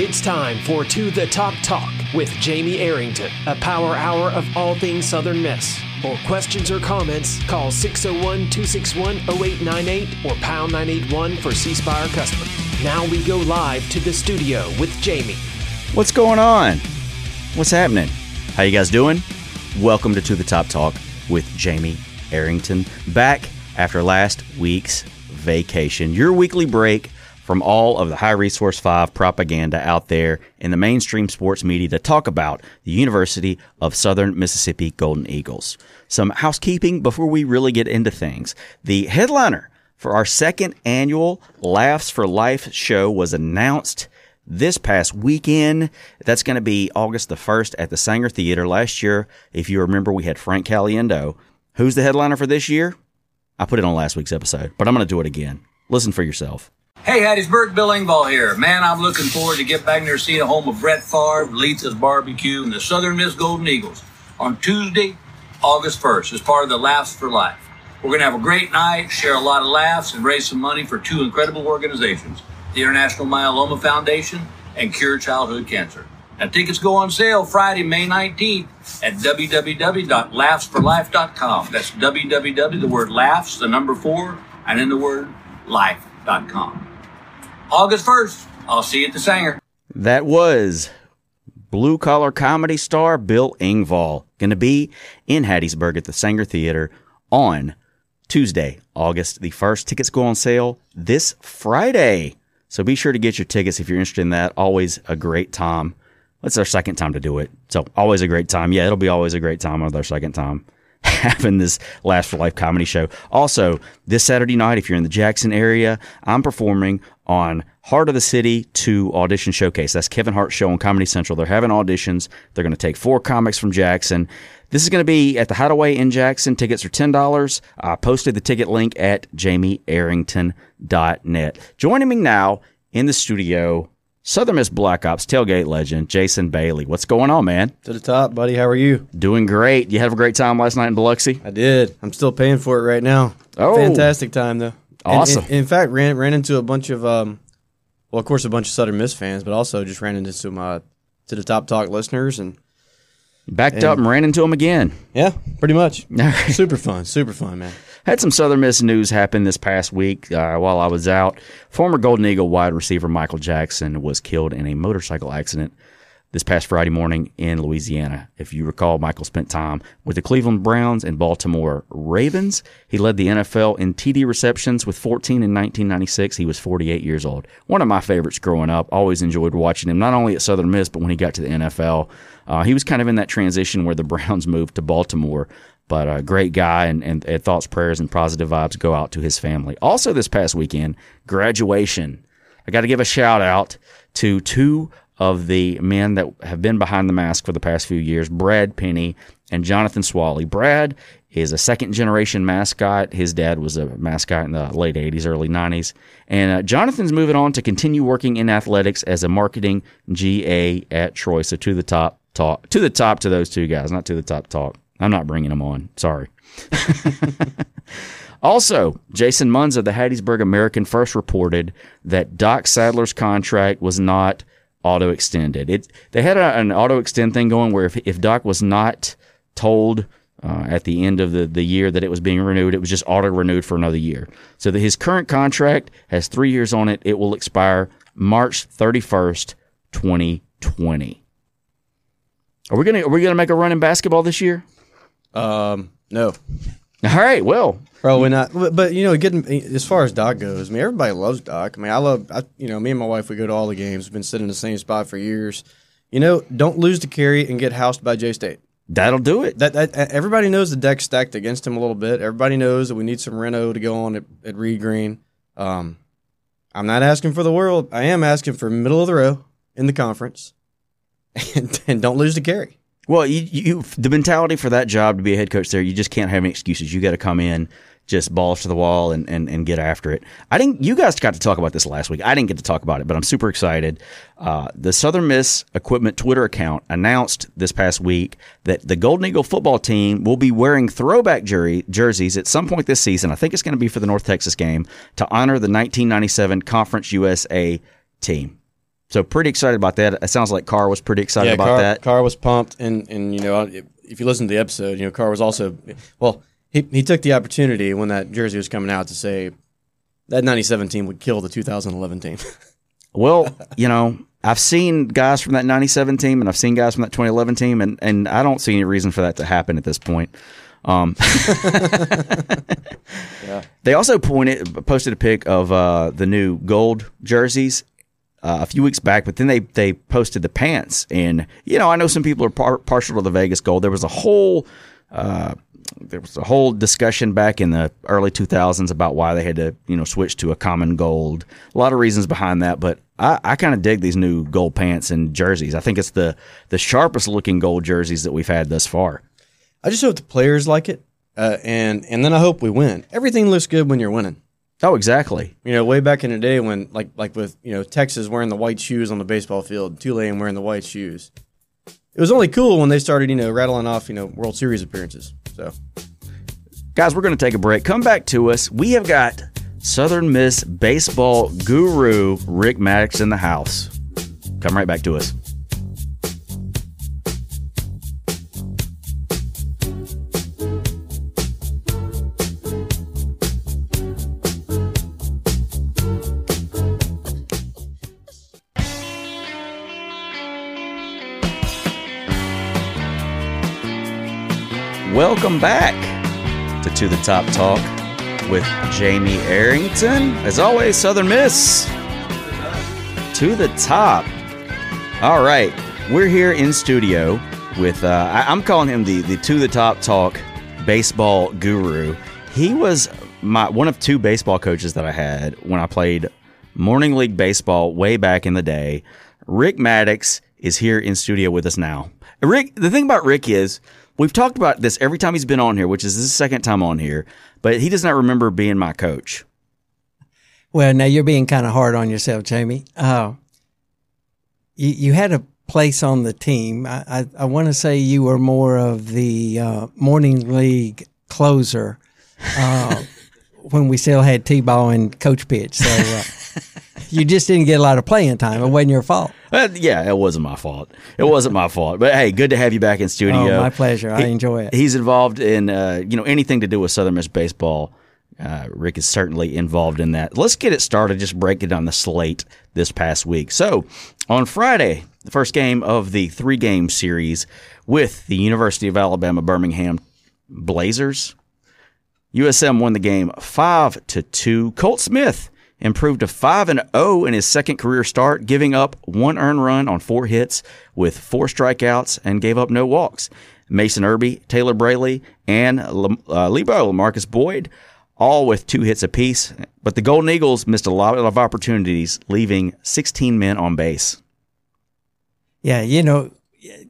It's time for To the Top Talk with Jamie Arrington, a power hour of all things Southern Miss. For questions or comments, call 601 261 0898 or pound 981 for C Spire customer. Now we go live to the studio with Jamie. What's going on? What's happening? How you guys doing? Welcome to To the Top Talk with Jamie Arrington. Back after last week's vacation. Your weekly break from all of the High Resource 5 propaganda out there in the mainstream sports media to talk about the University of Southern Mississippi Golden Eagles. Some housekeeping before we really get into things. The headliner for our second annual Laughs for Life show was announced this past weekend. That's going to be August the 1st at the Saenger Theater. Last year, if you remember, we had Frank Caliendo. Who's the headliner for this year? I put it on last week's episode, but I'm going to do it again. Listen for yourself. Hey, Hattiesburg, Bill Engvall here. Man, I'm looking forward to get back there seeing the home of Brett Favre, Leatha's Barbecue, and the Southern Miss Golden Eagles on Tuesday, August 1st, as part of the Laughs for Life. We're going to have a great night, share a lot of laughs, and raise some money for two incredible organizations the International Myeloma Foundation and Cure Childhood Cancer. Now, tickets go on sale Friday, May 19th at www.laughsforlife.com. That's www, the word laughs, the number four, and in the word life.com. August 1st. I'll see you at the Saenger. That was blue collar comedy star Bill Engvall going to be in Hattiesburg at the Saenger Theater on Tuesday, August the 1st. Tickets go on sale this Friday. So be sure to get your tickets if you're interested in that. Always a great time. It's our second time to do it. So always a great time. Yeah, it'll be always a great time on our second time having this Laughs for Life comedy show. Also, this Saturday night, if you're in the Jackson area, I'm performing on Hart of the City to Audition Showcase. That's Kevin Hart's show on Comedy Central. They're having auditions. They're going to take four comics from Jackson. This is going to be at the Hideaway in Jackson. Tickets are $10. I posted the ticket link at jamiearrington.net. Joining me now in the studio, Southern Miss Black Ops tailgate legend, Jason Bailey. What's going on, man? To the top, buddy. How are you? Doing great. You had a great time last night in Biloxi? I did. I'm still paying for it right now. Oh. fantastic time though. Awesome. and- in fact, ran ran into a bunch of um, well, of course, a bunch of Southern Miss fans, but also just ran into some uh, to the top talk listeners, and Backed up and ran into him again. yeah, pretty much. super fun, super fun, man. Had some Southern Miss news happen this past week uh, while I was out. Former Golden Eagle wide receiver Michael Jackson was killed in a motorcycle accident this past Friday morning in Louisiana. If you recall, Michael spent time with the Cleveland Browns and Baltimore Ravens. He led the NFL in TD receptions with 14 in 1996. He was 48 years old. One of my favorites growing up. Always enjoyed watching him, not only at Southern Miss, but when he got to the NFL. Uh, he was kind of in that transition where the Browns moved to Baltimore but a great guy and, and, and thoughts, prayers, and positive vibes go out to his family. Also, this past weekend, graduation. I got to give a shout out to two of the men that have been behind the mask for the past few years Brad Penny and Jonathan Swally. Brad is a second generation mascot. His dad was a mascot in the late 80s, early 90s. And uh, Jonathan's moving on to continue working in athletics as a marketing GA at Troy. So to the top talk, to the top to those two guys, not to the top talk. I'm not bringing them on. Sorry. also, Jason Munz of the Hattiesburg American first reported that Doc Sadler's contract was not auto extended. It they had a, an auto extend thing going where if, if Doc was not told uh, at the end of the, the year that it was being renewed, it was just auto renewed for another year. So that his current contract has three years on it. It will expire March 31st, 2020. Are we gonna are we gonna make a run in basketball this year? Um, no, All right. Well, probably not. But, but you know, getting as far as Doc goes, I mean, everybody loves Doc. I mean, I love, I, you know, me and my wife, we go to all the games. We've been sitting in the same spot for years. You know, don't lose to Carey and get housed by J State. that'll do it. That, that everybody knows the deck's stacked against him a little bit. Everybody knows that we need some Reno to go on at, at Reed Green. Um, I'm not asking for the world. I am asking for middle of the row in the conference, and, and don't lose to Carey. Well, you, you the mentality for that job to be a head coach there, you just can't have any excuses. You got to come in, just balls to the wall, and, and, and get after it. I didn't. You guys got to talk about this last week. I didn't get to talk about it, but I'm super excited. Uh, the Southern Miss Equipment Twitter account announced this past week that the Golden Eagle football team will be wearing throwback jer- jerseys at some point this season. I think it's going to be for the North Texas game to honor the 1997 Conference USA team. So pretty excited about that. It sounds like Carr was pretty excited yeah, about Carr, that. Carr was pumped, and and you know if you listen to the episode, you know Carr was also well. He he took the opportunity when that jersey was coming out to say that '97 team would kill the 2011 team. Well, you know, I've seen guys from that 97 team and I've seen guys from that 2011 team, and, and I don't see any reason for that to happen at this point. Um, They also pointed posted a pic of uh, the new gold jerseys uh, a few weeks back, but then they they posted the pants, and you know I know some people are par- partial to the Vegas gold. There was a whole uh, there was a whole discussion back in the early 2000s about why they had to you know switch to a common gold. A lot of reasons behind that, but I, I kind of dig these new gold pants and jerseys. I think it's the the sharpest looking gold jerseys that we've had thus far. I just hope the players like it, uh, and and then I hope we win. Everything looks good when you're winning. Oh, exactly. You know, way back in the day when, like, like with you know Texas wearing the white shoes on the baseball field, Tulane wearing the white shoes. It was only cool when they started, you know, rattling off, you know, World Series appearances. So, Guys, we're going to take a break. Come back to us. We have got Southern Miss baseball guru Rick Maddox in the house. Come right back to us. Welcome back to To the Top Talk with Jamie Arrington. As always, Southern Miss. To the top. All right, we're here in studio with uh, I, I'm calling him the the To the Top Talk baseball guru. He was my one of two baseball coaches that I had when I played morning league baseball way back in the day. Rick Maddox is here in studio with us now. Rick, the thing about Rick is we've talked about this every time he's been on here, which is his second time on here, but he does not remember being my coach. Well, now you're being kind of hard on yourself, Jamie. Uh, you, you had a place on the team. I, I, I want to say you were more of the uh, morning league closer uh, when we still had T-ball and coach pitch. So uh, you just didn't get a lot of playing time. It wasn't your fault. Uh, yeah, it wasn't my fault. It wasn't my fault. But hey, good to have you back in studio. Oh, my pleasure. I He- enjoy it. He's involved in uh, you know anything to do with Southern Miss baseball. Uh, Rick is certainly involved in that. Let's get it started. Just break it on the slate this past week. So on Friday, the first game of the three game series with the University of Alabama Birmingham Blazers. USM won the game five to two. Colt Smith improved to five and zero in his second career start, giving up one earned run on four hits with four strikeouts and gave up no walks. Mason Irby, Taylor Braley, and Lam- uh, Lebo Lamarcus Boyd, all with two hits apiece. But the Golden Eagles missed a lot of opportunities, leaving 16 men on base. Yeah, you know,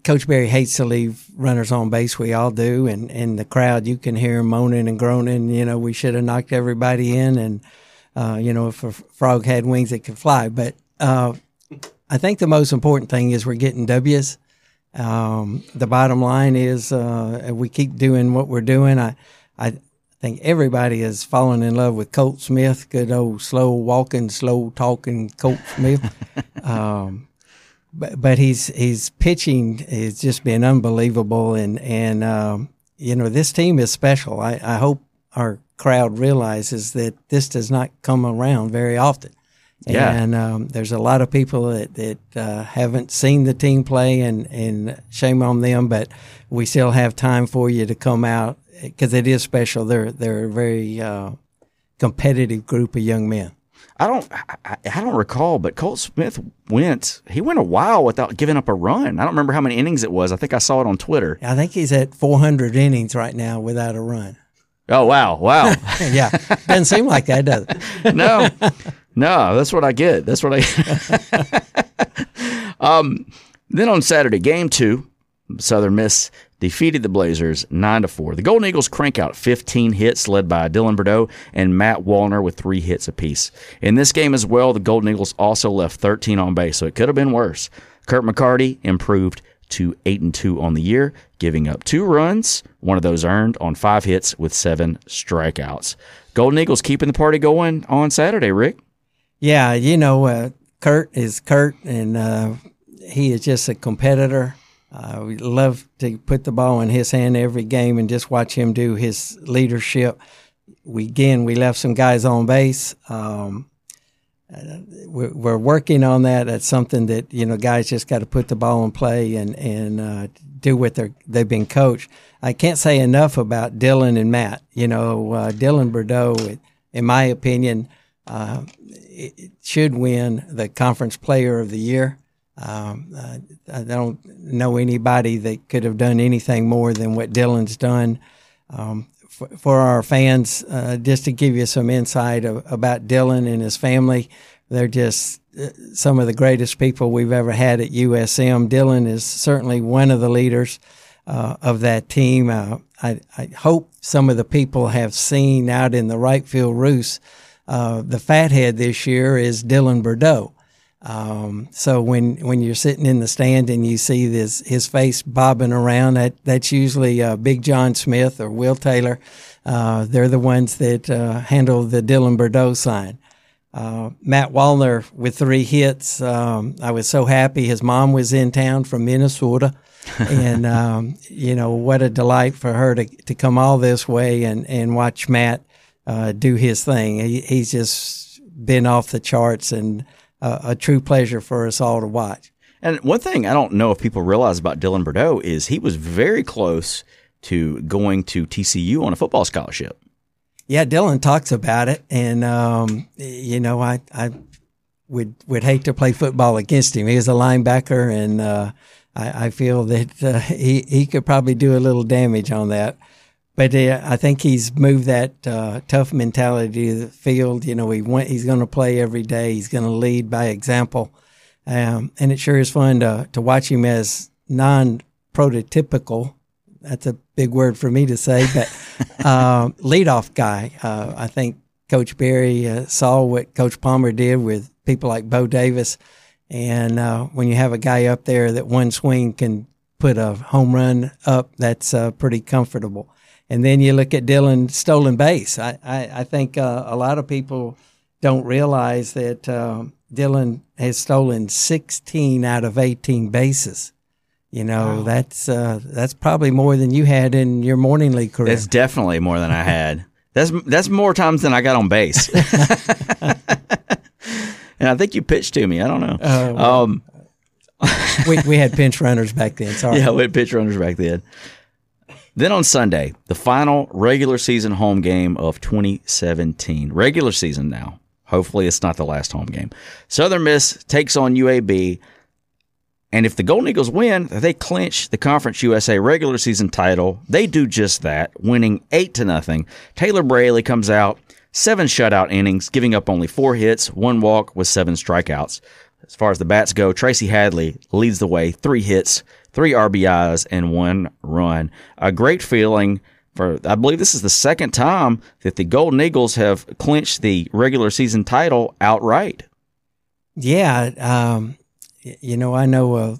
Coach Berry hates to leave runners on base. We all do, and and the crowd, you can hear 'em moaning and groaning. You know, we should have knocked everybody in, and uh, you know, if a frog had wings, it could fly. But uh, I think the most important thing is we're getting W's. Um, the bottom line is uh, if we keep doing what we're doing. I I think everybody is falling in love with Colt Smith. Good old slow walking, slow talking Colt Smith. um, but but he's he's pitching has just been unbelievable, and and um, you know this team is special. I, I hope our crowd realizes that this does not come around very often. Yeah. And um, there's a lot of people that, that uh, haven't seen the team play, and, and shame on them, but we still have time for you to come out because it is special. They're, they're a very uh, competitive group of young men. I don't, I, I don't recall, but Colt Smith went. He went a while without giving up a run. I don't remember how many innings it was. I think I saw it on Twitter. I think he's at 400 innings right now without a run. Oh wow, wow. yeah, doesn't seem like that, does it? no, no, that's what I get. That's what I. um, then on Saturday, game two, Southern Miss defeated the Blazers nine to four. The Golden Eagles crank out 15 hits, led by Dylan Burdeaux and Matt Wallner with three hits apiece. In this game as well, the Golden Eagles also left 13 on base, so it could have been worse. Kirk McCarty improved to eight and two on the year, giving up two runs, one of those earned on five hits with seven strikeouts. Golden Eagles keeping the party going on Saturday, Rick. Yeah, you know, uh, Kirk is Kirk, and uh, he is just a competitor. Uh, we love to put the ball in his hand every game and just watch him do his leadership. We again we left some guys on base. Um, we're, working on that. That's something that you know guys just got to put the ball in play and and uh, do what they're they've been coached. I can't say enough about Dylan and Matt. You know, uh, Dylan Burdeaux, in my opinion, uh, should win the conference player of the year. Um, uh, I don't know anybody that could have done anything more than what Dylan's done. Um, for, our fans, uh, just to give you some insight of, about Dylan and his family, they're just uh, some of the greatest people we've ever had at USM. Dylan is certainly one of the leaders uh, of that team. Uh, I, I, hope some of the people have seen out in the right field roost. Uh, the fathead this year is Dylan Burdeaux. Um, so when when you're sitting in the stand and you see this his face bobbing around, that that's usually uh, Big John Smith or Will Taylor. Uh, they're the ones that uh, handle the Dylan Burdeaux sign. Uh, Matt Wallner with three hits. Um, I was so happy. His mom was in town from Minnesota, and um, you know what a delight for her to to come all this way and and watch Matt uh, do his thing. He, he's just been off the charts and a, a true pleasure for us all to watch. And one thing I don't know if people realize about Dylan Burdeaux is he was very close to going to TCU on a football scholarship. Yeah, Dylan talks about it, and um, you know, I I would would hate to play football against him. He was a linebacker, and uh, I, I, feel that uh, he he could probably do a little damage on that. But uh, I think he's moved that uh, tough mentality to the field. You know, he went, he's going to play every day. He's going to lead by example. Um, and it sure is fun to, to watch him as non prototypical. That's a big word for me to say, but uh, leadoff guy. Uh, I think Coach Berry uh, saw what Coach Palmer did with people like Bo Davis. And uh, when you have a guy up there that one swing can put a home run up, that's uh, pretty comfortable. And then you look at Dylan stolen base. I, I, I think uh, a lot of people don't realize that uh, Dylan has stolen 16 out of 18 bases. You know, wow. that's uh, that's probably more than you had in your morning league career. That's definitely more than I had. that's that's more times than I got on base. and I think you pitched to me. I don't know. Uh, well, um, we we had pinch runners back then. Sorry. Yeah, we had pinch runners back then. Then on Sunday, the final regular season home game of 2017. Regular season now. Hopefully, it's not the last home game. Southern Miss takes on UAB. And if the Golden Eagles win, they clinch the Conference USA regular season title. They do just that, winning 8 to nothing. Taylor Braley comes out, seven shutout innings, giving up only four hits, one walk with seven strikeouts. As far as the bats go, Tracy Hadley leads the way, three hits, three RBIs, and one run. A great feeling for, I believe this is the second time that the Golden Eagles have clinched the regular season title outright. Yeah. Um, you know, I know uh,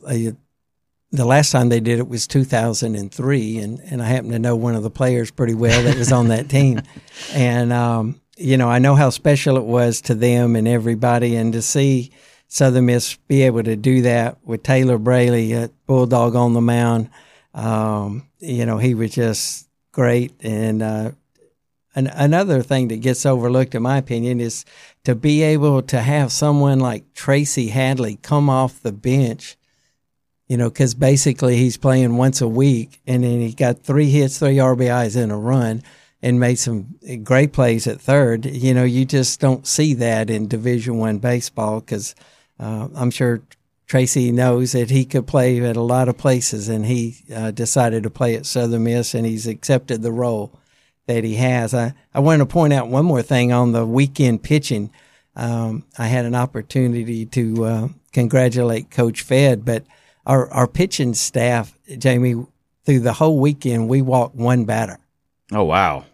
the last time they did it was 2003, and, and I happen to know one of the players pretty well that was on that team. And, um, you know, I know how special it was to them and everybody, and to see Southern Miss be able to do that with Taylor Braley, a bulldog on the mound. Um, you know, he was just great. And uh, an, another thing that gets overlooked, in my opinion, is to be able to have someone like Tracy Hadley come off the bench. You know, because basically he's playing once a week, and then he got three hits, three RBIs in a run and made some great plays at third. You know, you just don't see that in Division One baseball because uh, I'm sure Tracy knows that he could play at a lot of places, and he uh, decided to play at Southern Miss, and he's accepted the role that he has. I, I want to point out one more thing on the weekend pitching. Um, I had an opportunity to uh, congratulate Coach Fed, but our, our pitching staff, Jamie, through the whole weekend, we walked one batter. Oh, wow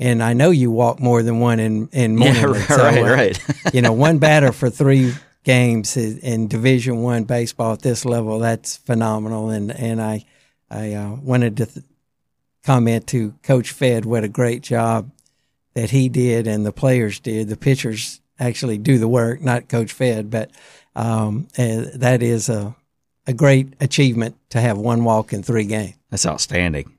and I know you walk more than one in in morning. Yeah, right, so, uh, right. you know, one batter for three games in Division One baseball at this level. That's phenomenal, and and I I uh, wanted to th- comment to Coach Fed what a great job that he did and the players did. The pitchers actually do the work, not Coach Fed, but um, that is a a great achievement to have one walk in three games. That's outstanding.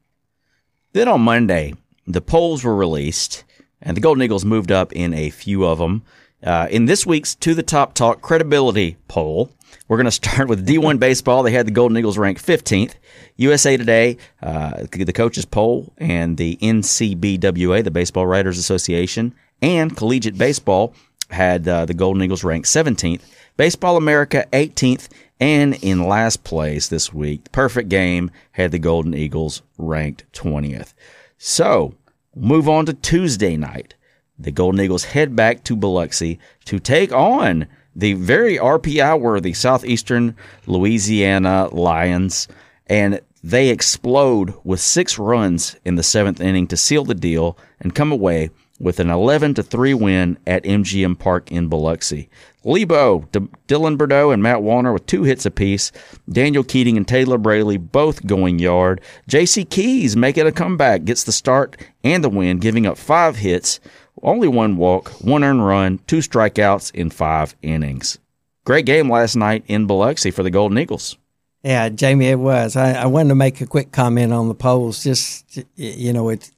Then on Monday, the polls were released, and the Golden Eagles moved up in a few of them. Uh, in this week's To the Top Talk credibility poll, we're going to start with D1 baseball. They had the Golden Eagles ranked 15th. USA Today, uh, the coaches poll, and the NCBWA, the Baseball Writers Association, and Collegiate Baseball had uh, the Golden Eagles ranked 17th. Baseball America 18th, and in last place this week, Perfect Game had the Golden Eagles ranked 20th. So, move on to Tuesday night. The Golden Eagles head back to Biloxi to take on the very RPI worthy Southeastern Louisiana Lions, and they explode with six runs in the seventh inning to seal the deal and come away with an 11 to 3 win at MGM Park in Biloxi. Lebo, D- Dylan Burdeaux, and Matt Wallner with two hits apiece. Daniel Keating and Taylor Braley both going yard. J.C. Keys making a comeback, gets the start and the win, giving up five hits, only one walk, one earned run, two strikeouts in five innings. Great game last night in Biloxi for the Golden Eagles. Yeah, Jamie, it was. I, I wanted to make a quick comment on the polls. Just you know, it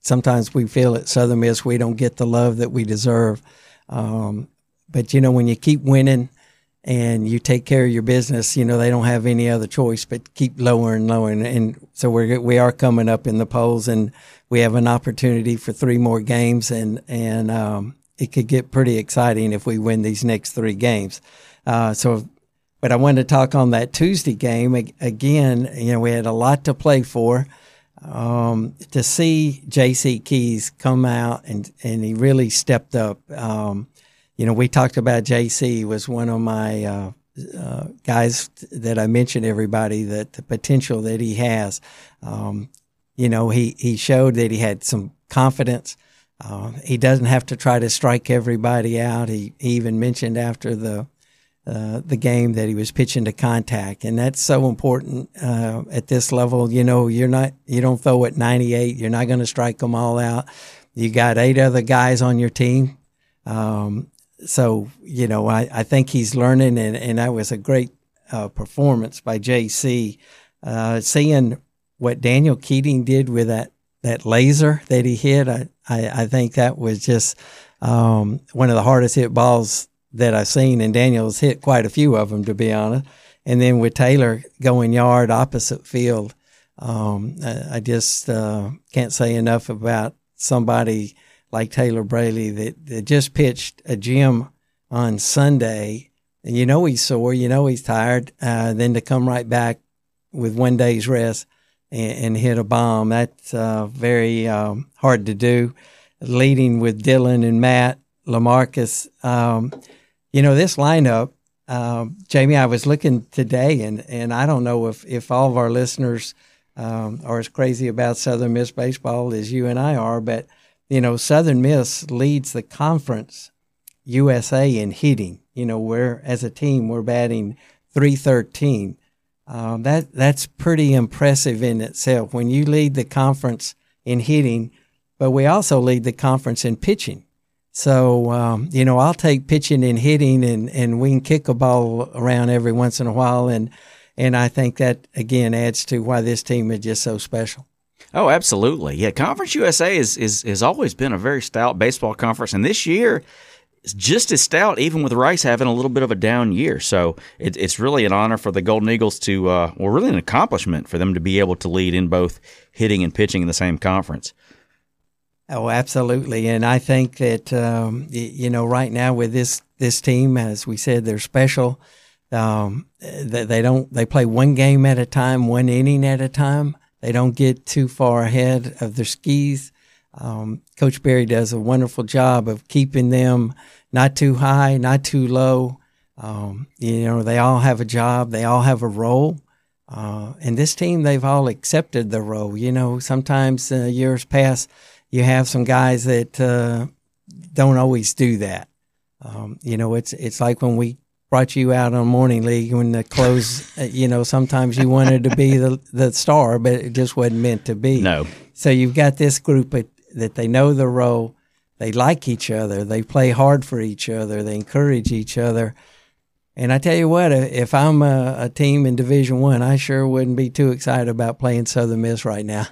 sometimes we feel at Southern Miss we don't get the love that we deserve. Um, but you know, when you keep winning and you take care of your business, you know they don't have any other choice but keep lowering and lowering. And so we're we are coming up in the polls, and we have an opportunity for three more games, and and um, it could get pretty exciting if we win these next three games. Uh, so, but I wanted to talk on that Tuesday game again. You know, we had a lot to play for. Um, to see J.C. Keys come out and and he really stepped up. Um, you know, we talked about JC was one of my uh, uh, guys that I mentioned everybody that the potential that he has. Um, you know, he he showed that he had some confidence. Uh, he doesn't have to try to strike everybody out. He, he even mentioned after the uh, the game that he was pitching to contact, and that's so important uh, at this level. You know, you're not you don't throw at 98. You're not going to strike them all out. You got eight other guys on your team. Um, so you know, I, I think he's learning, and, and that was a great uh, performance by JC. Uh, seeing what Daniel Keating did with that that laser that he hit, I I, I think that was just um, one of the hardest hit balls that I've seen, and Daniel's hit quite a few of them, to be honest. And then with Taylor going yard opposite field, um, I, I, just uh, can't say enough about somebody like Taylor Braley that, that just pitched a gym on Sunday. And you know he's sore, you know he's tired. Uh, then to come right back with one day's rest and, and hit a bomb, that's uh, very um, hard to do. Leading with Dylan and Matt, Lamarcus. Um, you know, this lineup, um, Jamie, I was looking today, and, and I don't know if, if all of our listeners um, are as crazy about Southern Miss baseball as you and I are, but – you know, Southern Miss leads the conference USA in hitting. You know, we're as a team we're batting 313. Um, that that's pretty impressive in itself. When you lead the conference in hitting, but we also lead the conference in pitching. So um, you know, I'll take pitching and hitting, and and we can kick a ball around every once in a while, and and I think that again adds to why this team is just so special. Oh, absolutely. Yeah, Conference USA is, is has always been a very stout baseball conference, and this year is just as stout, even with Rice having a little bit of a down year. So it, it's really an honor for the Golden Eagles to, uh, well, really an accomplishment for them to be able to lead in both hitting and pitching in the same conference. Oh, absolutely, and I think that um, you know right now with this this team, as we said, they're special. Um, they, they don't they play one game at a time, one inning at a time. They don't get too far ahead of their skis. Um, Coach Berry does a wonderful job of keeping them not too high, not too low. Um, you know, they all have a job, they all have a role. Uh, and this team, they've all accepted the role. You know, sometimes uh, years past, you have some guys that uh, don't always do that. Um, you know, it's it's like when we brought you out on morning league when the close uh, you know sometimes you wanted to be the the star but it just wasn't meant to be. No. So you've got this group that they know the role. They like each other. They play hard for each other. They encourage each other. And I tell you what, if I'm a, a team in Division One, I, I sure wouldn't be too excited about playing Southern Miss right now.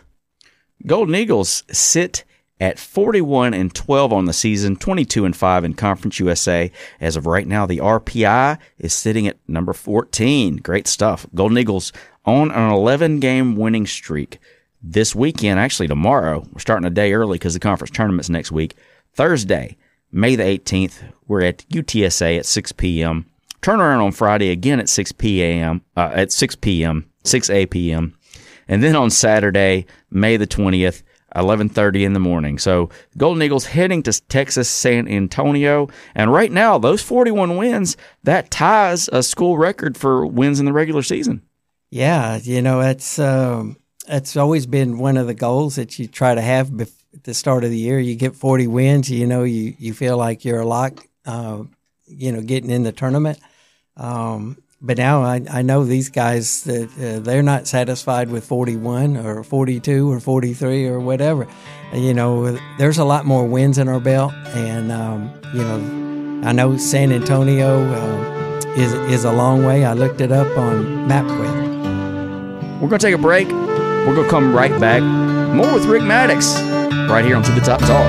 Golden Eagles sit at 41 and 12 on the season, 22 and 5 in Conference USA. As of right now, the RPI is sitting at number 14. Great stuff. Golden Eagles on an 11 game winning streak. This weekend, actually tomorrow, we're starting a day early because the conference tournament's next week. Thursday, May the 18th, we're at UTSA at 6 p.m. Turnaround on Friday again at 6 p.m. Uh, at 6 p.m. 6 a.m. And then on Saturday, May the 20th, 11:30 in the morning. So Golden Eagles heading to Texas San Antonio, and right now those 41 wins that ties a school record for wins in the regular season. Yeah, you know it's um, it's always been one of the goals that you try to have bef- at the start of the year. You get 40 wins, you know you you feel like you're a lock, uh, you know, getting in the tournament. Um, but now I, I know these guys that uh, they're not satisfied with 41 or 42 or 43 or whatever. You know, there's a lot more wins in our belt, and um, you know, I know San Antonio uh, is is a long way. I looked it up on MapQuest. We're gonna take a break. We're gonna come right back. More with Rick Maddox right here on To the Top Talk.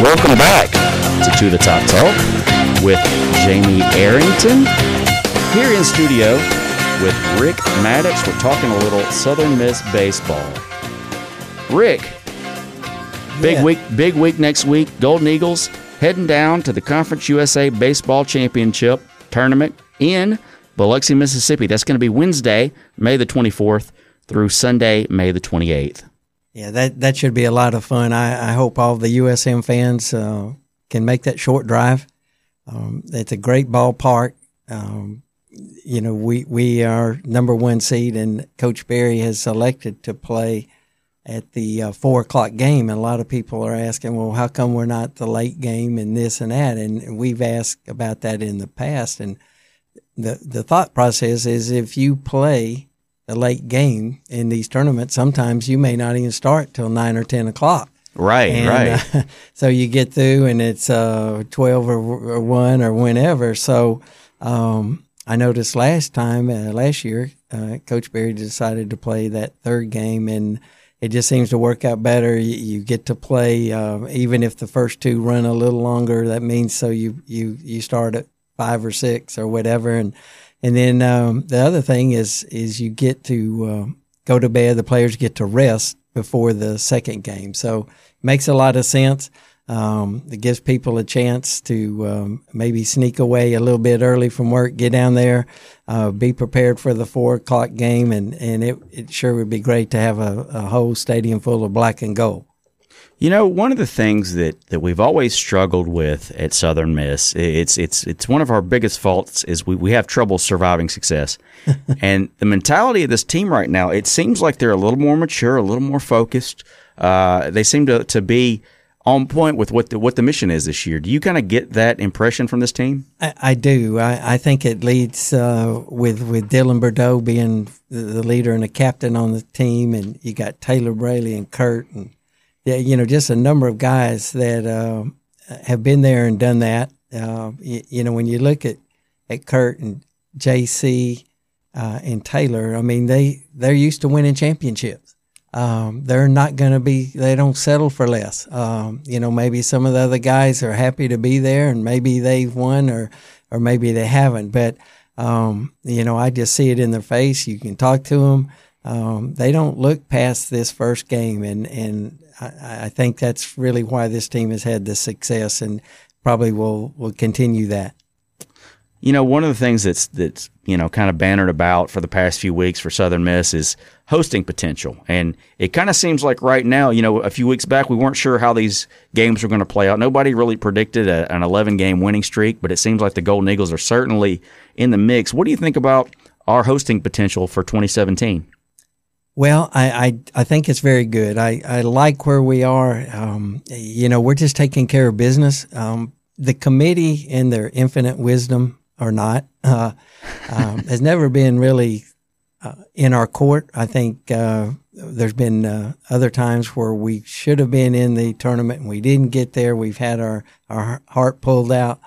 Welcome back to To the Top Talk with Jamie Arrington. Here in studio with Rick Maddox. We're talking a little Southern Miss baseball. Rick, big Yeah. week, big week next week. Golden Eagles heading down to the Conference USA Baseball Championship tournament in Biloxi, Mississippi. That's going to be Wednesday, May the 24th through Sunday, May the 28th. Yeah, that that should be a lot of fun. I, I hope all the USM fans uh, can make that short drive. Um, it's a great ballpark. Um, you know, we we are number one seed, and Coach Berry has selected to play at the uh, four o'clock game. And a lot of people are asking, well, how come we're not the late game and this and that? And we've asked about that in the past. And the the thought process is if you play the late game in these tournaments, sometimes you may not even start till nine or ten o'clock. Right, And, right. uh, so you get through and it's uh, 12 or, or 1 or whenever. So um, I noticed last time, uh, last year, uh, Coach Berry decided to play that third game and it just seems to work out better. You, you get to play, uh, even if the first two run a little longer, that means so you, you, you start at five or six or whatever. And, and then um, the other thing is, is you get to uh, go to bed, the players get to rest before the second game. So makes a lot of sense. Um, it gives people a chance to um, maybe sneak away a little bit early from work, get down there, uh, be prepared for the four o'clock game, and, and it, it sure would be great to have a, a whole stadium full of black and gold. You know, one of the things that, that we've always struggled with at Southern Miss, it's it's it's one of our biggest faults is we, we have trouble surviving success. and the mentality of this team right now, it seems like they're a little more mature, a little more focused. Uh, they seem to, to be on point with what the what the mission is this year. Do you kind of get that impression from this team? I, I do. I, I think it leads uh, with with Dylan Burdeaux being the, leader and the captain on the team, and you got Taylor Braley and Kirk, and yeah, you know, just a number of guys that uh, have been there and done that. Uh, you, you know, when you look at at Kirk and JC uh, and Taylor, I mean, they they're used to winning championships. Um, they're not going to be. They don't settle for less. Um, you know, maybe some of the other guys are happy to be there, and maybe they've won, or or maybe they haven't. But um, you know, I just see it in their face. You can talk to them. Um, they don't look past this first game, and and I, I think that's really why this team has had this success, and probably will will continue that. You know, one of the things that's that's you know kind of bannered about for the past few weeks for Southern Miss is hosting potential, and it kind of seems like right now, you know, a few weeks back we weren't sure how these games were going to play out. Nobody really predicted a, an 11 game winning streak, but it seems like the Golden Eagles are certainly in the mix. What do you think about our hosting potential for 2017? Well, I, I, I think it's very good. I, I like where we are. Um, you know, we're just taking care of business. Um, the committee, in their infinite wisdom or not, uh, um, has never been really uh, in our court. I think uh, there's been uh, other times where we should have been in the tournament and we didn't get there. We've had our, our heart pulled out.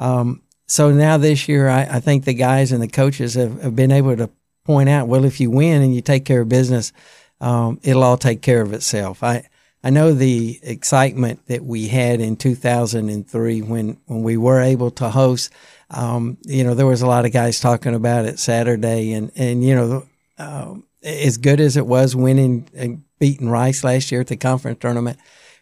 Um, so now this year, I, I, think the guys and the coaches have, have, been able to point out, well, if you win and you take care of business, um, it'll all take care of itself. I, I know the excitement that we had in 2003 when, when we were able to host. Um, you know, there was a lot of guys talking about it Saturday, and and you know, uh, as good as it was winning and beating Rice last year at the conference tournament,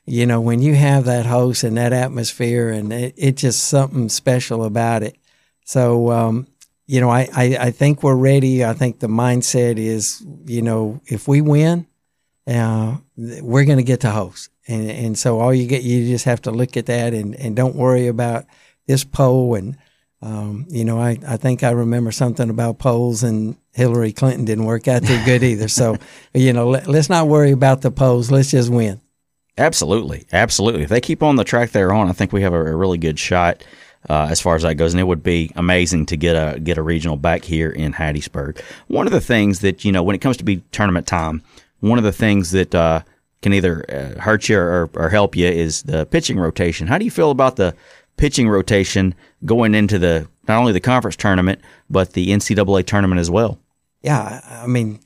you know, when you have that host and that atmosphere, and it, it's just something special about it. So, um, you know, I, I, I think we're ready. I think the mindset is, you know, if we win, uh, we're going to get to host. And, and so all you get, you just have to look at that and, and don't worry about this poll. And, um, you know, I, I think I remember something about polls and Hillary Clinton didn't work out too good either. So, you know, let, us not worry about the polls. Let's just win. Absolutely. Absolutely. If they keep on the track they're on, I think we have a, a really good shot. Uh, as far as that goes, and it would be amazing to get a get a regional back here in Hattiesburg. One of the things that you know when it comes to be tournament time, one of the things that uh, can either uh, hurt you or, or, help you is the pitching rotation. How do you feel about the pitching rotation going into the not only the conference tournament but the NCAA tournament as well? Yeah, I mean,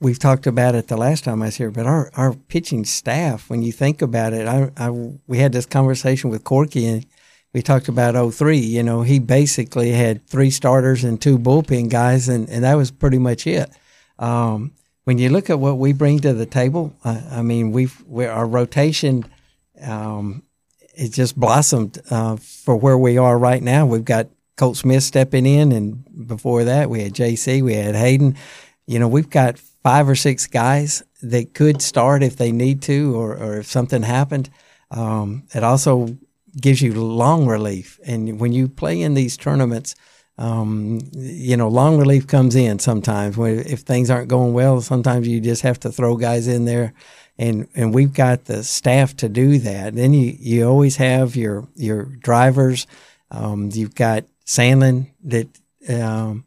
we've talked about it the last time I was here, but our, our pitching staff, when you think about it, I, I we had this conversation with Corky and we talked about 03. You know, he basically had three starters and two bullpen guys, and, and that was pretty much it. Um, when you look at what we bring to the table, I, I mean, we've we, our rotation um, it just blossomed uh, for where we are right now. We've got Colt Smith stepping in, and before that, we had JC, we had Hayden. You know, we've got five or six guys that could start if they need to, or, or if something happened. Um, it also gives you long relief, and when you play in these tournaments um, you know, long relief comes in sometimes when if things aren't going well. Sometimes you just have to throw guys in there, and and we've got the staff to do that. Then you you always have your your drivers. Um, you've got Sandlin that um,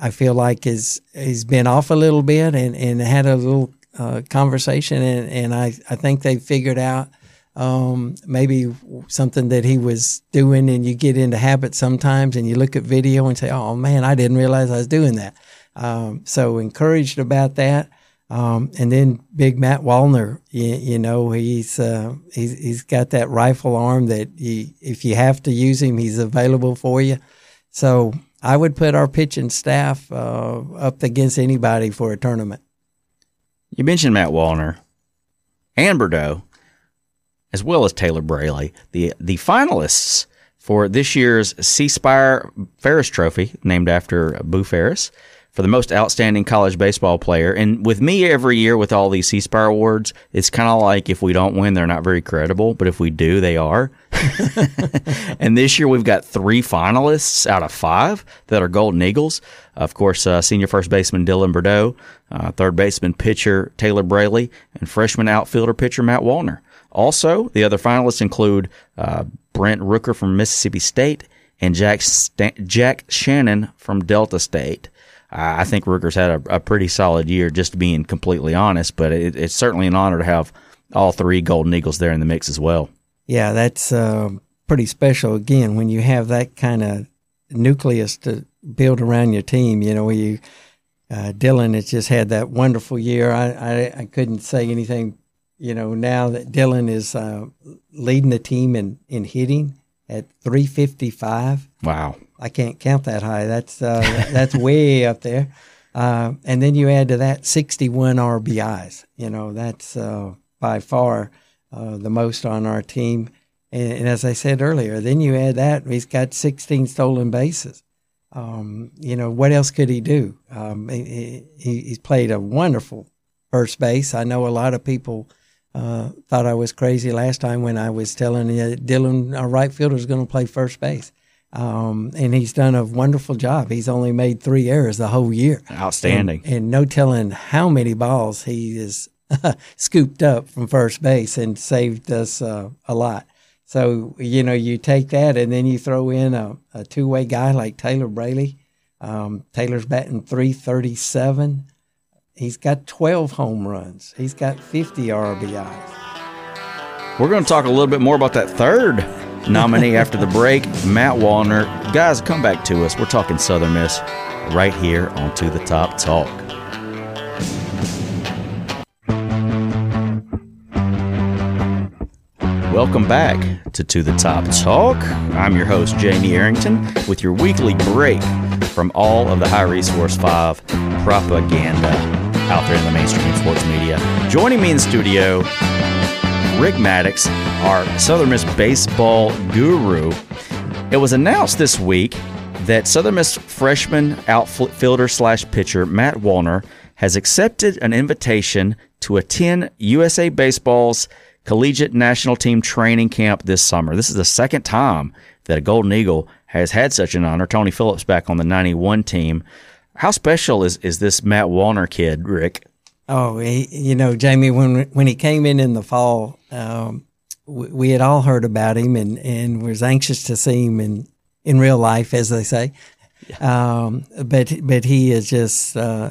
I feel like is he's been off a little bit and and had a little uh, conversation, and and I I think they figured out um, maybe something that he was doing, and you get into habit sometimes, and you look at video and say, "Oh man, I didn't realize I was doing that." Um, so encouraged about that. Um, and then big Matt Wallner, you, you know, he's, uh, he's he's got that rifle arm that he, if you have to use him, he's available for you. So I would put our pitching staff uh, up against anybody for a tournament. You mentioned Matt Wallner and Burdeaux as well as Taylor Braley. The the finalists for this year's C Spire Ferriss Trophy, named after Boo Ferriss, for the most outstanding college baseball player. And with me every year with all these C Spire awards, it's kind of like if we don't win, they're not very credible, but if we do, they are. and this year we've got three finalists out of five that are Golden Eagles. Of course, uh, senior first baseman Dylan Burdeaux, uh, third baseman pitcher Taylor Braley, and freshman outfielder pitcher Matt Wallner. Also, the other finalists include uh, Brent Rooker from Mississippi State and Jack Jack Shannon from Delta State. Uh, I think Rooker's had a, a, pretty solid year, just being completely honest. But it, it's certainly an honor to have all three Golden Eagles there in the mix as well. Yeah, that's uh, pretty special. Again, when you have that kind of nucleus to build around your team, you know, you uh, Dylan has just had that wonderful year. I, I, I couldn't say anything you know, now that Dylan is uh, leading the team in, in hitting at 355. Wow. I can't count that high. That's uh, that's way up there. Uh, and then you add to that 61 RBIs. You know, that's uh, by far uh, the most on our team. And, and, as I said earlier, then you add that he's got 16 stolen bases. Um, you know, what else could he do? Um, he, he's played a wonderful first base. I know a lot of people uh, thought I was crazy last time when I was telling you that Dylan, our right fielder, is going to play first base. Um, and he's done a wonderful job. He's only made three errors the whole year. Outstanding. And, and no telling how many balls he is scooped up from first base and saved us uh, a lot. So, you know, you take that and then you throw in a, a two way guy like Taylor Braley. Um, Taylor's batting 337. He's got 12 home runs. He's got 50 RBIs. We're going to talk a little bit more about that third nominee after the break, Matt Wallner. Guys, come back to us. We're talking Southern Miss right here on To the Top Talk. Welcome back to To the Top Talk. I'm your host, Jamie Arrington, with your weekly break from all of the High Resource 5 propaganda out there in the mainstream sports media. Joining me in studio, Rick Maddox, our Southern Miss baseball guru. It was announced this week that Southern Miss freshman outfielder slash pitcher Matt Wallner has accepted an invitation to attend USA Baseball's collegiate national team training camp this summer. This is the second time that a Golden Eagle has had such an honor. Tony Phillips back on the 91 team. How special is, is this Matt Wallner kid, Rick? Oh, he, you know, Jamie, when when he came in in the fall, um, we, we, had all heard about him and, and was anxious to see him in, in real life, as they say. Yeah. Um, but but he has just uh,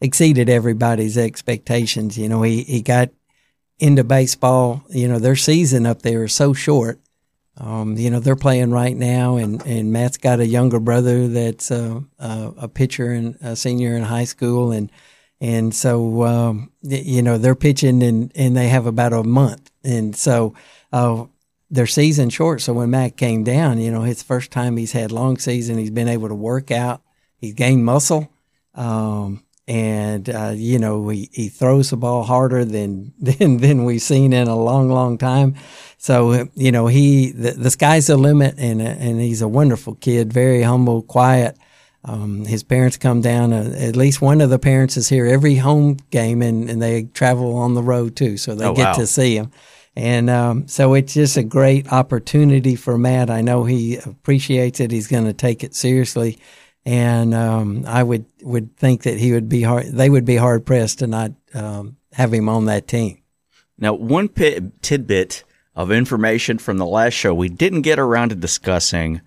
exceeded everybody's expectations. You know, he, he got into baseball, you know, their season up there is so short. Um, you know, they're playing right now, and, and Matt's got a younger brother that's uh, uh, a pitcher and a senior in high school, and and so um, you know they're pitching, and, and they have about a month, and so uh, their season short. So when Matt came down, you know, his first time he's had long season, he's been able to work out, he's gained muscle. Um, and uh, you know he, he throws the ball harder than than than we've seen in a long long time. So you know he the, the sky's the limit, and and he's a wonderful kid, very humble, quiet. Um, his parents come down. Uh, at least one of the parents is here every home game, and, and they travel on the road too, so they oh, get wow. to see him. And um, so it's just a great opportunity for Matt. I know he appreciates it. He's going to take it seriously and um, I would would think that he would be hard. They would be hard pressed to not um, have him on that team. Now, one pit, tidbit of information from the last show we didn't get around to discussing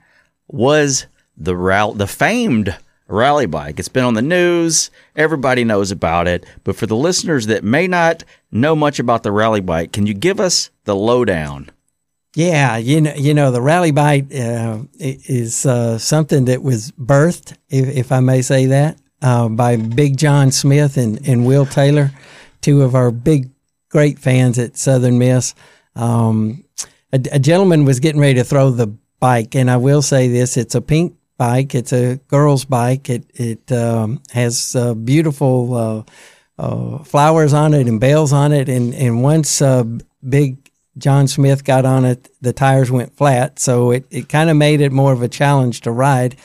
was the rally, the famed rally bike. It's been on the news. Everybody knows about it. But for the listeners that may not know much about the rally bike, can you give us the lowdown? Yeah, you know, you know, the rally bike uh, is uh, something that was birthed, if, if I may say that, uh, by Big John Smith and, and Will Taylor, two of our big, great fans at Southern Miss. Um, a, a, gentleman was getting ready to throw the bike, and I will say this: it's a pink bike. It's a girl's bike. It it um, has uh, beautiful uh, uh, flowers on it and bells on it, and and once Big John Smith got on it, the tires went flat, so it, it kind of made it more of a challenge to ride.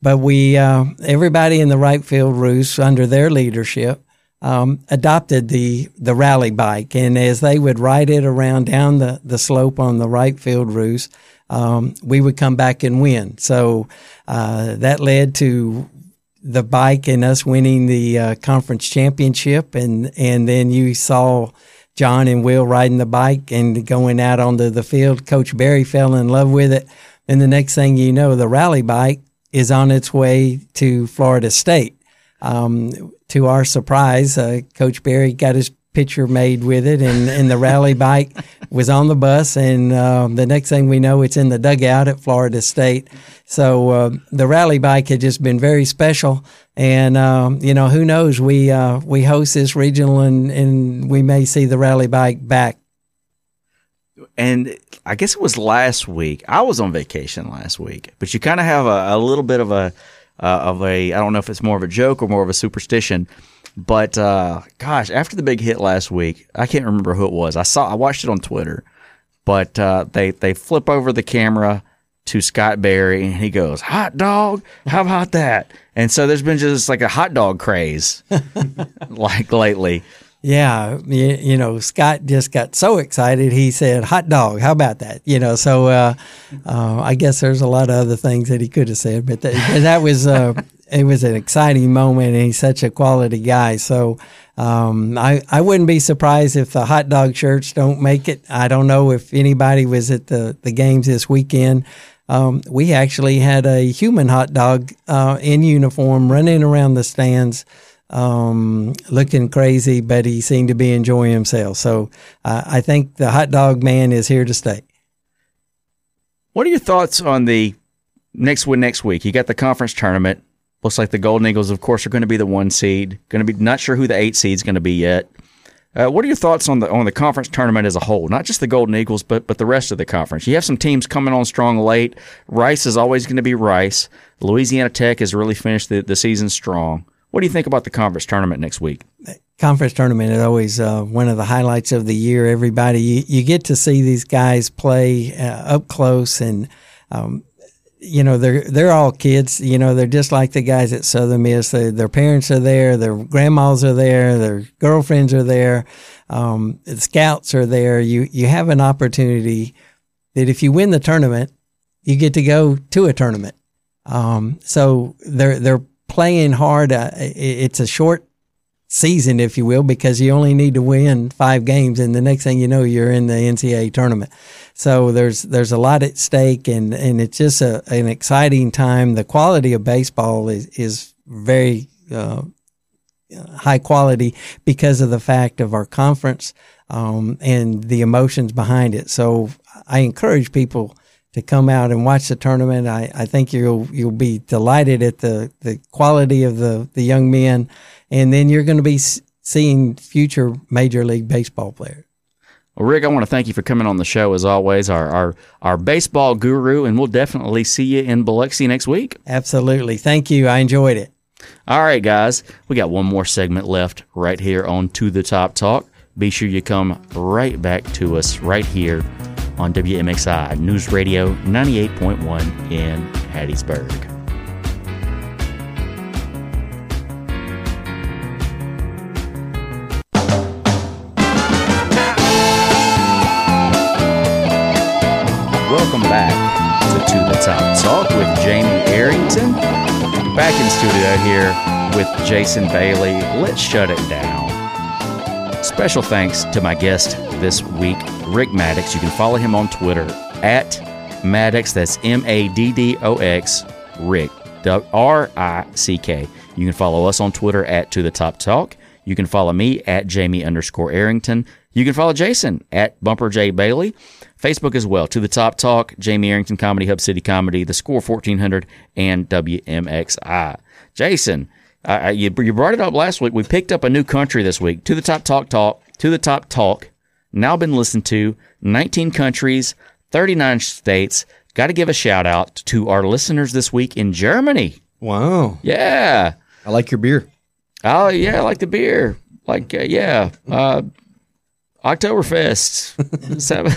But we, uh, everybody in the right field roost under their leadership, um, adopted the the rally bike, and as they would ride it around down the, the slope on the right field roost, um, we would come back and win. So uh, that led to the bike and us winning the uh, conference championship, and and then you saw John and Will riding the bike and going out onto the field. Coach Berry fell in love with it. And the next thing you know, the rally bike is on its way to Florida State. Um, to our surprise, uh, Coach Berry got his picture made with it, and, and the rally bike was on the bus. And uh, the next thing we know, it's in the dugout at Florida State. So uh, the rally bike had just been very special. And um, you know, who knows? We uh, we host this regional, and and we may see the rally bike back. And I guess it was last week. I was on vacation last week, but you kind of have a, a, little bit of a uh, of a I don't know if it's more of a joke or more of a superstition. But uh, gosh, after the big hit last week, I can't remember who it was. I saw I watched it on Twitter, but uh, they they flip over the camera to Scott Berry and he goes, "Hot dog, how about that?" And so there's been just like a hot dog craze, like lately. Yeah, you, you, know, Scott just got so excited. He said, "Hot dog, how about that?" You know, so uh, uh, I guess there's a lot of other things that he could have said, but that, that was uh, it was an exciting moment, and he's such a quality guy. So um, I I wouldn't be surprised if the hot dog shirts don't make it. I don't know if anybody was at the the games this weekend. um, we actually had a human hot dog uh, in uniform running around the stands, um, looking crazy, but he seemed to be enjoying himself. So uh, I think the hot dog man is here to stay. What are your thoughts on the next win next week? You got the conference tournament. Looks like the Golden Eagles, of course, are going to be the one seed. Going to be not sure who the eight seed is going to be yet. Uh, what are your thoughts on the on the conference tournament as a whole? Not just the Golden Eagles, but but the rest of the conference. You have some teams coming on strong late. Rice is always going to be Rice. Louisiana Tech has really finished the, the season strong. What do you think about the conference tournament next week? Conference tournament is always uh, one of the highlights of the year. Everybody, you, you get to see these guys play uh, up close, and um, you know they're they're all kids. You know they're just like the guys at Southern Miss. They, their parents are there, their grandmas are there, their girlfriends are there, um, the scouts are there. You you have an opportunity that if you win the tournament, you get to go to a tournament. Um, so they're they're playing hard. Uh, it's a short season, if you will, because you only need to win five games, and the next thing you know, you're in the NCAA tournament. So there's there's a lot at stake, and and it's just a, an exciting time. The quality of baseball is is very uh, high quality because of the fact of our conference um, and the emotions behind it. So I encourage people to come out and watch the tournament. I, I think you'll you'll be delighted at the, the quality of the, the young men, and then you're going to be seeing future Major League Baseball players. Well, Rick, I want to thank you for coming on the show as always, our, our, our baseball guru, and we'll definitely see you in Biloxi next week. Absolutely. Thank you. I enjoyed it. All right, guys, we got one more segment left right here on To the Top Talk. Be sure you come right back to us right here on WMXI News Radio 98.1 in Hattiesburg. Welcome back to To the Top Talk with Jamie Arrington. Back in studio here with Jason Bailey. Let's shut it down. Special thanks to my guest this week, Rick Maddox. You can follow him on Twitter at Maddox. That's M A D D O X, Rick, R I C K. You can follow us on Twitter at To The Top Talk. You can follow me at Jamie underscore Arrington. You can follow Jason at Bumper J Bailey. Facebook as well. To the Top Talk, Jamie Arrington Comedy, Hub City Comedy, The Score 1400, and WMXI. Jason, uh, you, you brought it up last week. We picked up a new country this week. To the Top Talk Talk, To the Top Talk, now been listened to, 19 countries, 39 states. Got to give a shout out to our listeners this week in Germany. Wow. Yeah. I like your beer. Oh, yeah, I like the beer. Like, uh, yeah. Uh, Oktoberfest. Seven.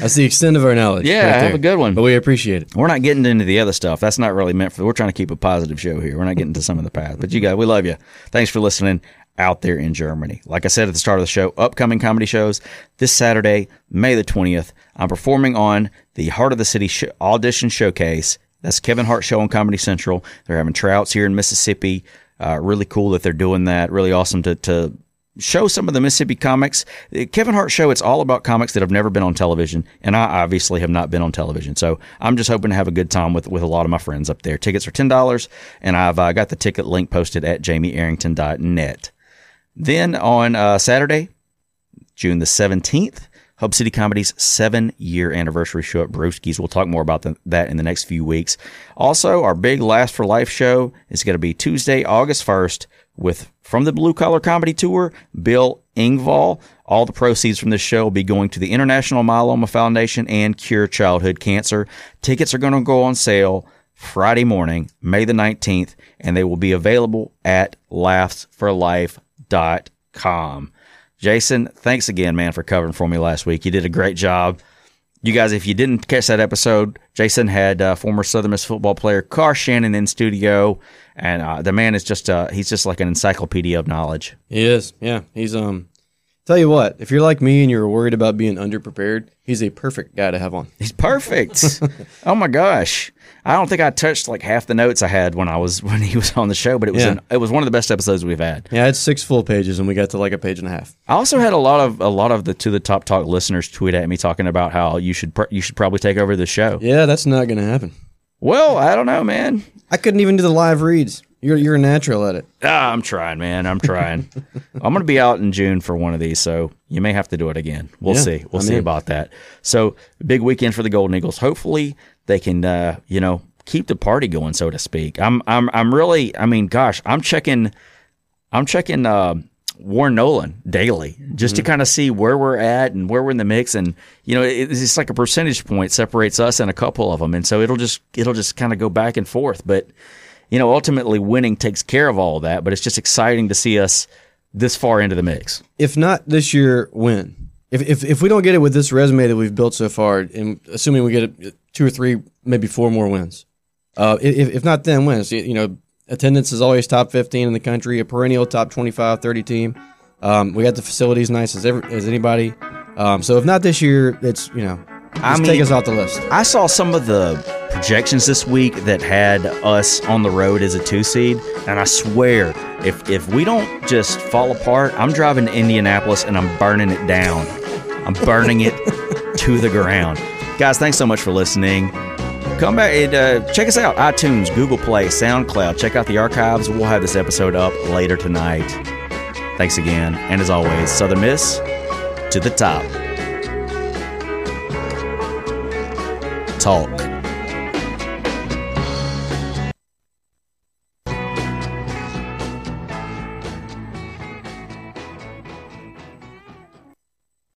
That's the extent of our knowledge. Yeah, right have a good one. But we appreciate it. We're not getting into the other stuff. That's not really meant for. We're trying to keep a positive show here. We're not getting to some of the past. But you guys, we love you. Thanks for listening out there in Germany. Like I said at the start of the show, upcoming comedy shows this Saturday, May the twentieth. I'm performing on the Hart of the City sh- audition showcase. That's Kevin Hart show on Comedy Central. They're having tryouts here in Mississippi. Uh, really cool that they're doing that. Really awesome to to show some of the Mississippi comics. The Kevin Hart show, it's all about comics that have never been on television, and I obviously have not been on television. So I'm just hoping to have a good time with, with a lot of my friends up there. Tickets are $10, and I've uh, got the ticket link posted at jamiearrington.net. Then on uh, Saturday, June the 17th, Hub City Comedy's seven year anniversary show at Brewski's. We'll talk more about the, that in the next few weeks. Also, our big Laughs for Life show is going to be Tuesday, August 1st with from the Blue Collar Comedy Tour, Bill Engvall. All the proceeds from this show will be going to the International Myeloma Foundation and Cure Childhood Cancer. Tickets are going to go on sale Friday morning, May the 19th, and they will be available at laughsforlife.com. Jason, thanks again, man, for covering for me last week. You did a great job. You guys, if you didn't catch that episode, Jason had uh, former Southern Miss football player Car Shannon in studio, and uh, the man is just uh, he's just like an encyclopedia of knowledge. He is. Yeah. He's um Tell you what, if you're like me and you're worried about being underprepared, he's a perfect guy to have on. He's perfect. oh my gosh. I don't think I touched like half the notes I had when I was when he was on the show, but it was Yeah. an, it was one of the best episodes we've had. Yeah, it's six full pages and we got to like a page and a half. I also had a lot of a lot of the to the top talk listeners tweet at me talking about how you should pr- you should probably take over the show. Yeah, that's not going to happen. Well, I don't know, man. I couldn't even do the live reads. You're you're a natural at it. Ah, I'm trying, man. I'm trying. I'm going to be out in June for one of these, so you may have to do it again. We'll Yeah, see. We'll I'm see in. about that. So, big weekend for the Golden Eagles. Hopefully, they can, uh, you know, keep the party going, so to speak. I'm, I'm, I'm really. I mean, gosh, I'm checking. I'm checking uh, Warren Nolan daily just to kind of see where we're at and where we're in the mix, and you know, it, it's like a percentage point separates us and a couple of them, and so it'll just it'll just kind of go back and forth, but you know, ultimately winning takes care of all of that, but it's just exciting to see us this far into the mix. If not this year, when? If, if, if we don't get it with this resume that we've built so far, and assuming we get two or three, maybe four more wins, uh, if, if not then wins, you know, attendance is always top 15 in the country, a perennial top 25, 30 team. Um, we got the facilities nice as, every, as anybody. Um, so if not this year, it's, you know, just mean- take us off the list. I saw some of the projections this week that had us on the road as a two seed, and I swear, if if we don't just fall apart, I'm driving to Indianapolis and I'm burning it down. I'm burning it to the ground. Guys, thanks so much for listening. Come back and uh, check us out iTunes, Google Play, SoundCloud. Check out the archives. We'll have this episode up later tonight. Thanks again. And as always, Southern Miss to the top. Talk.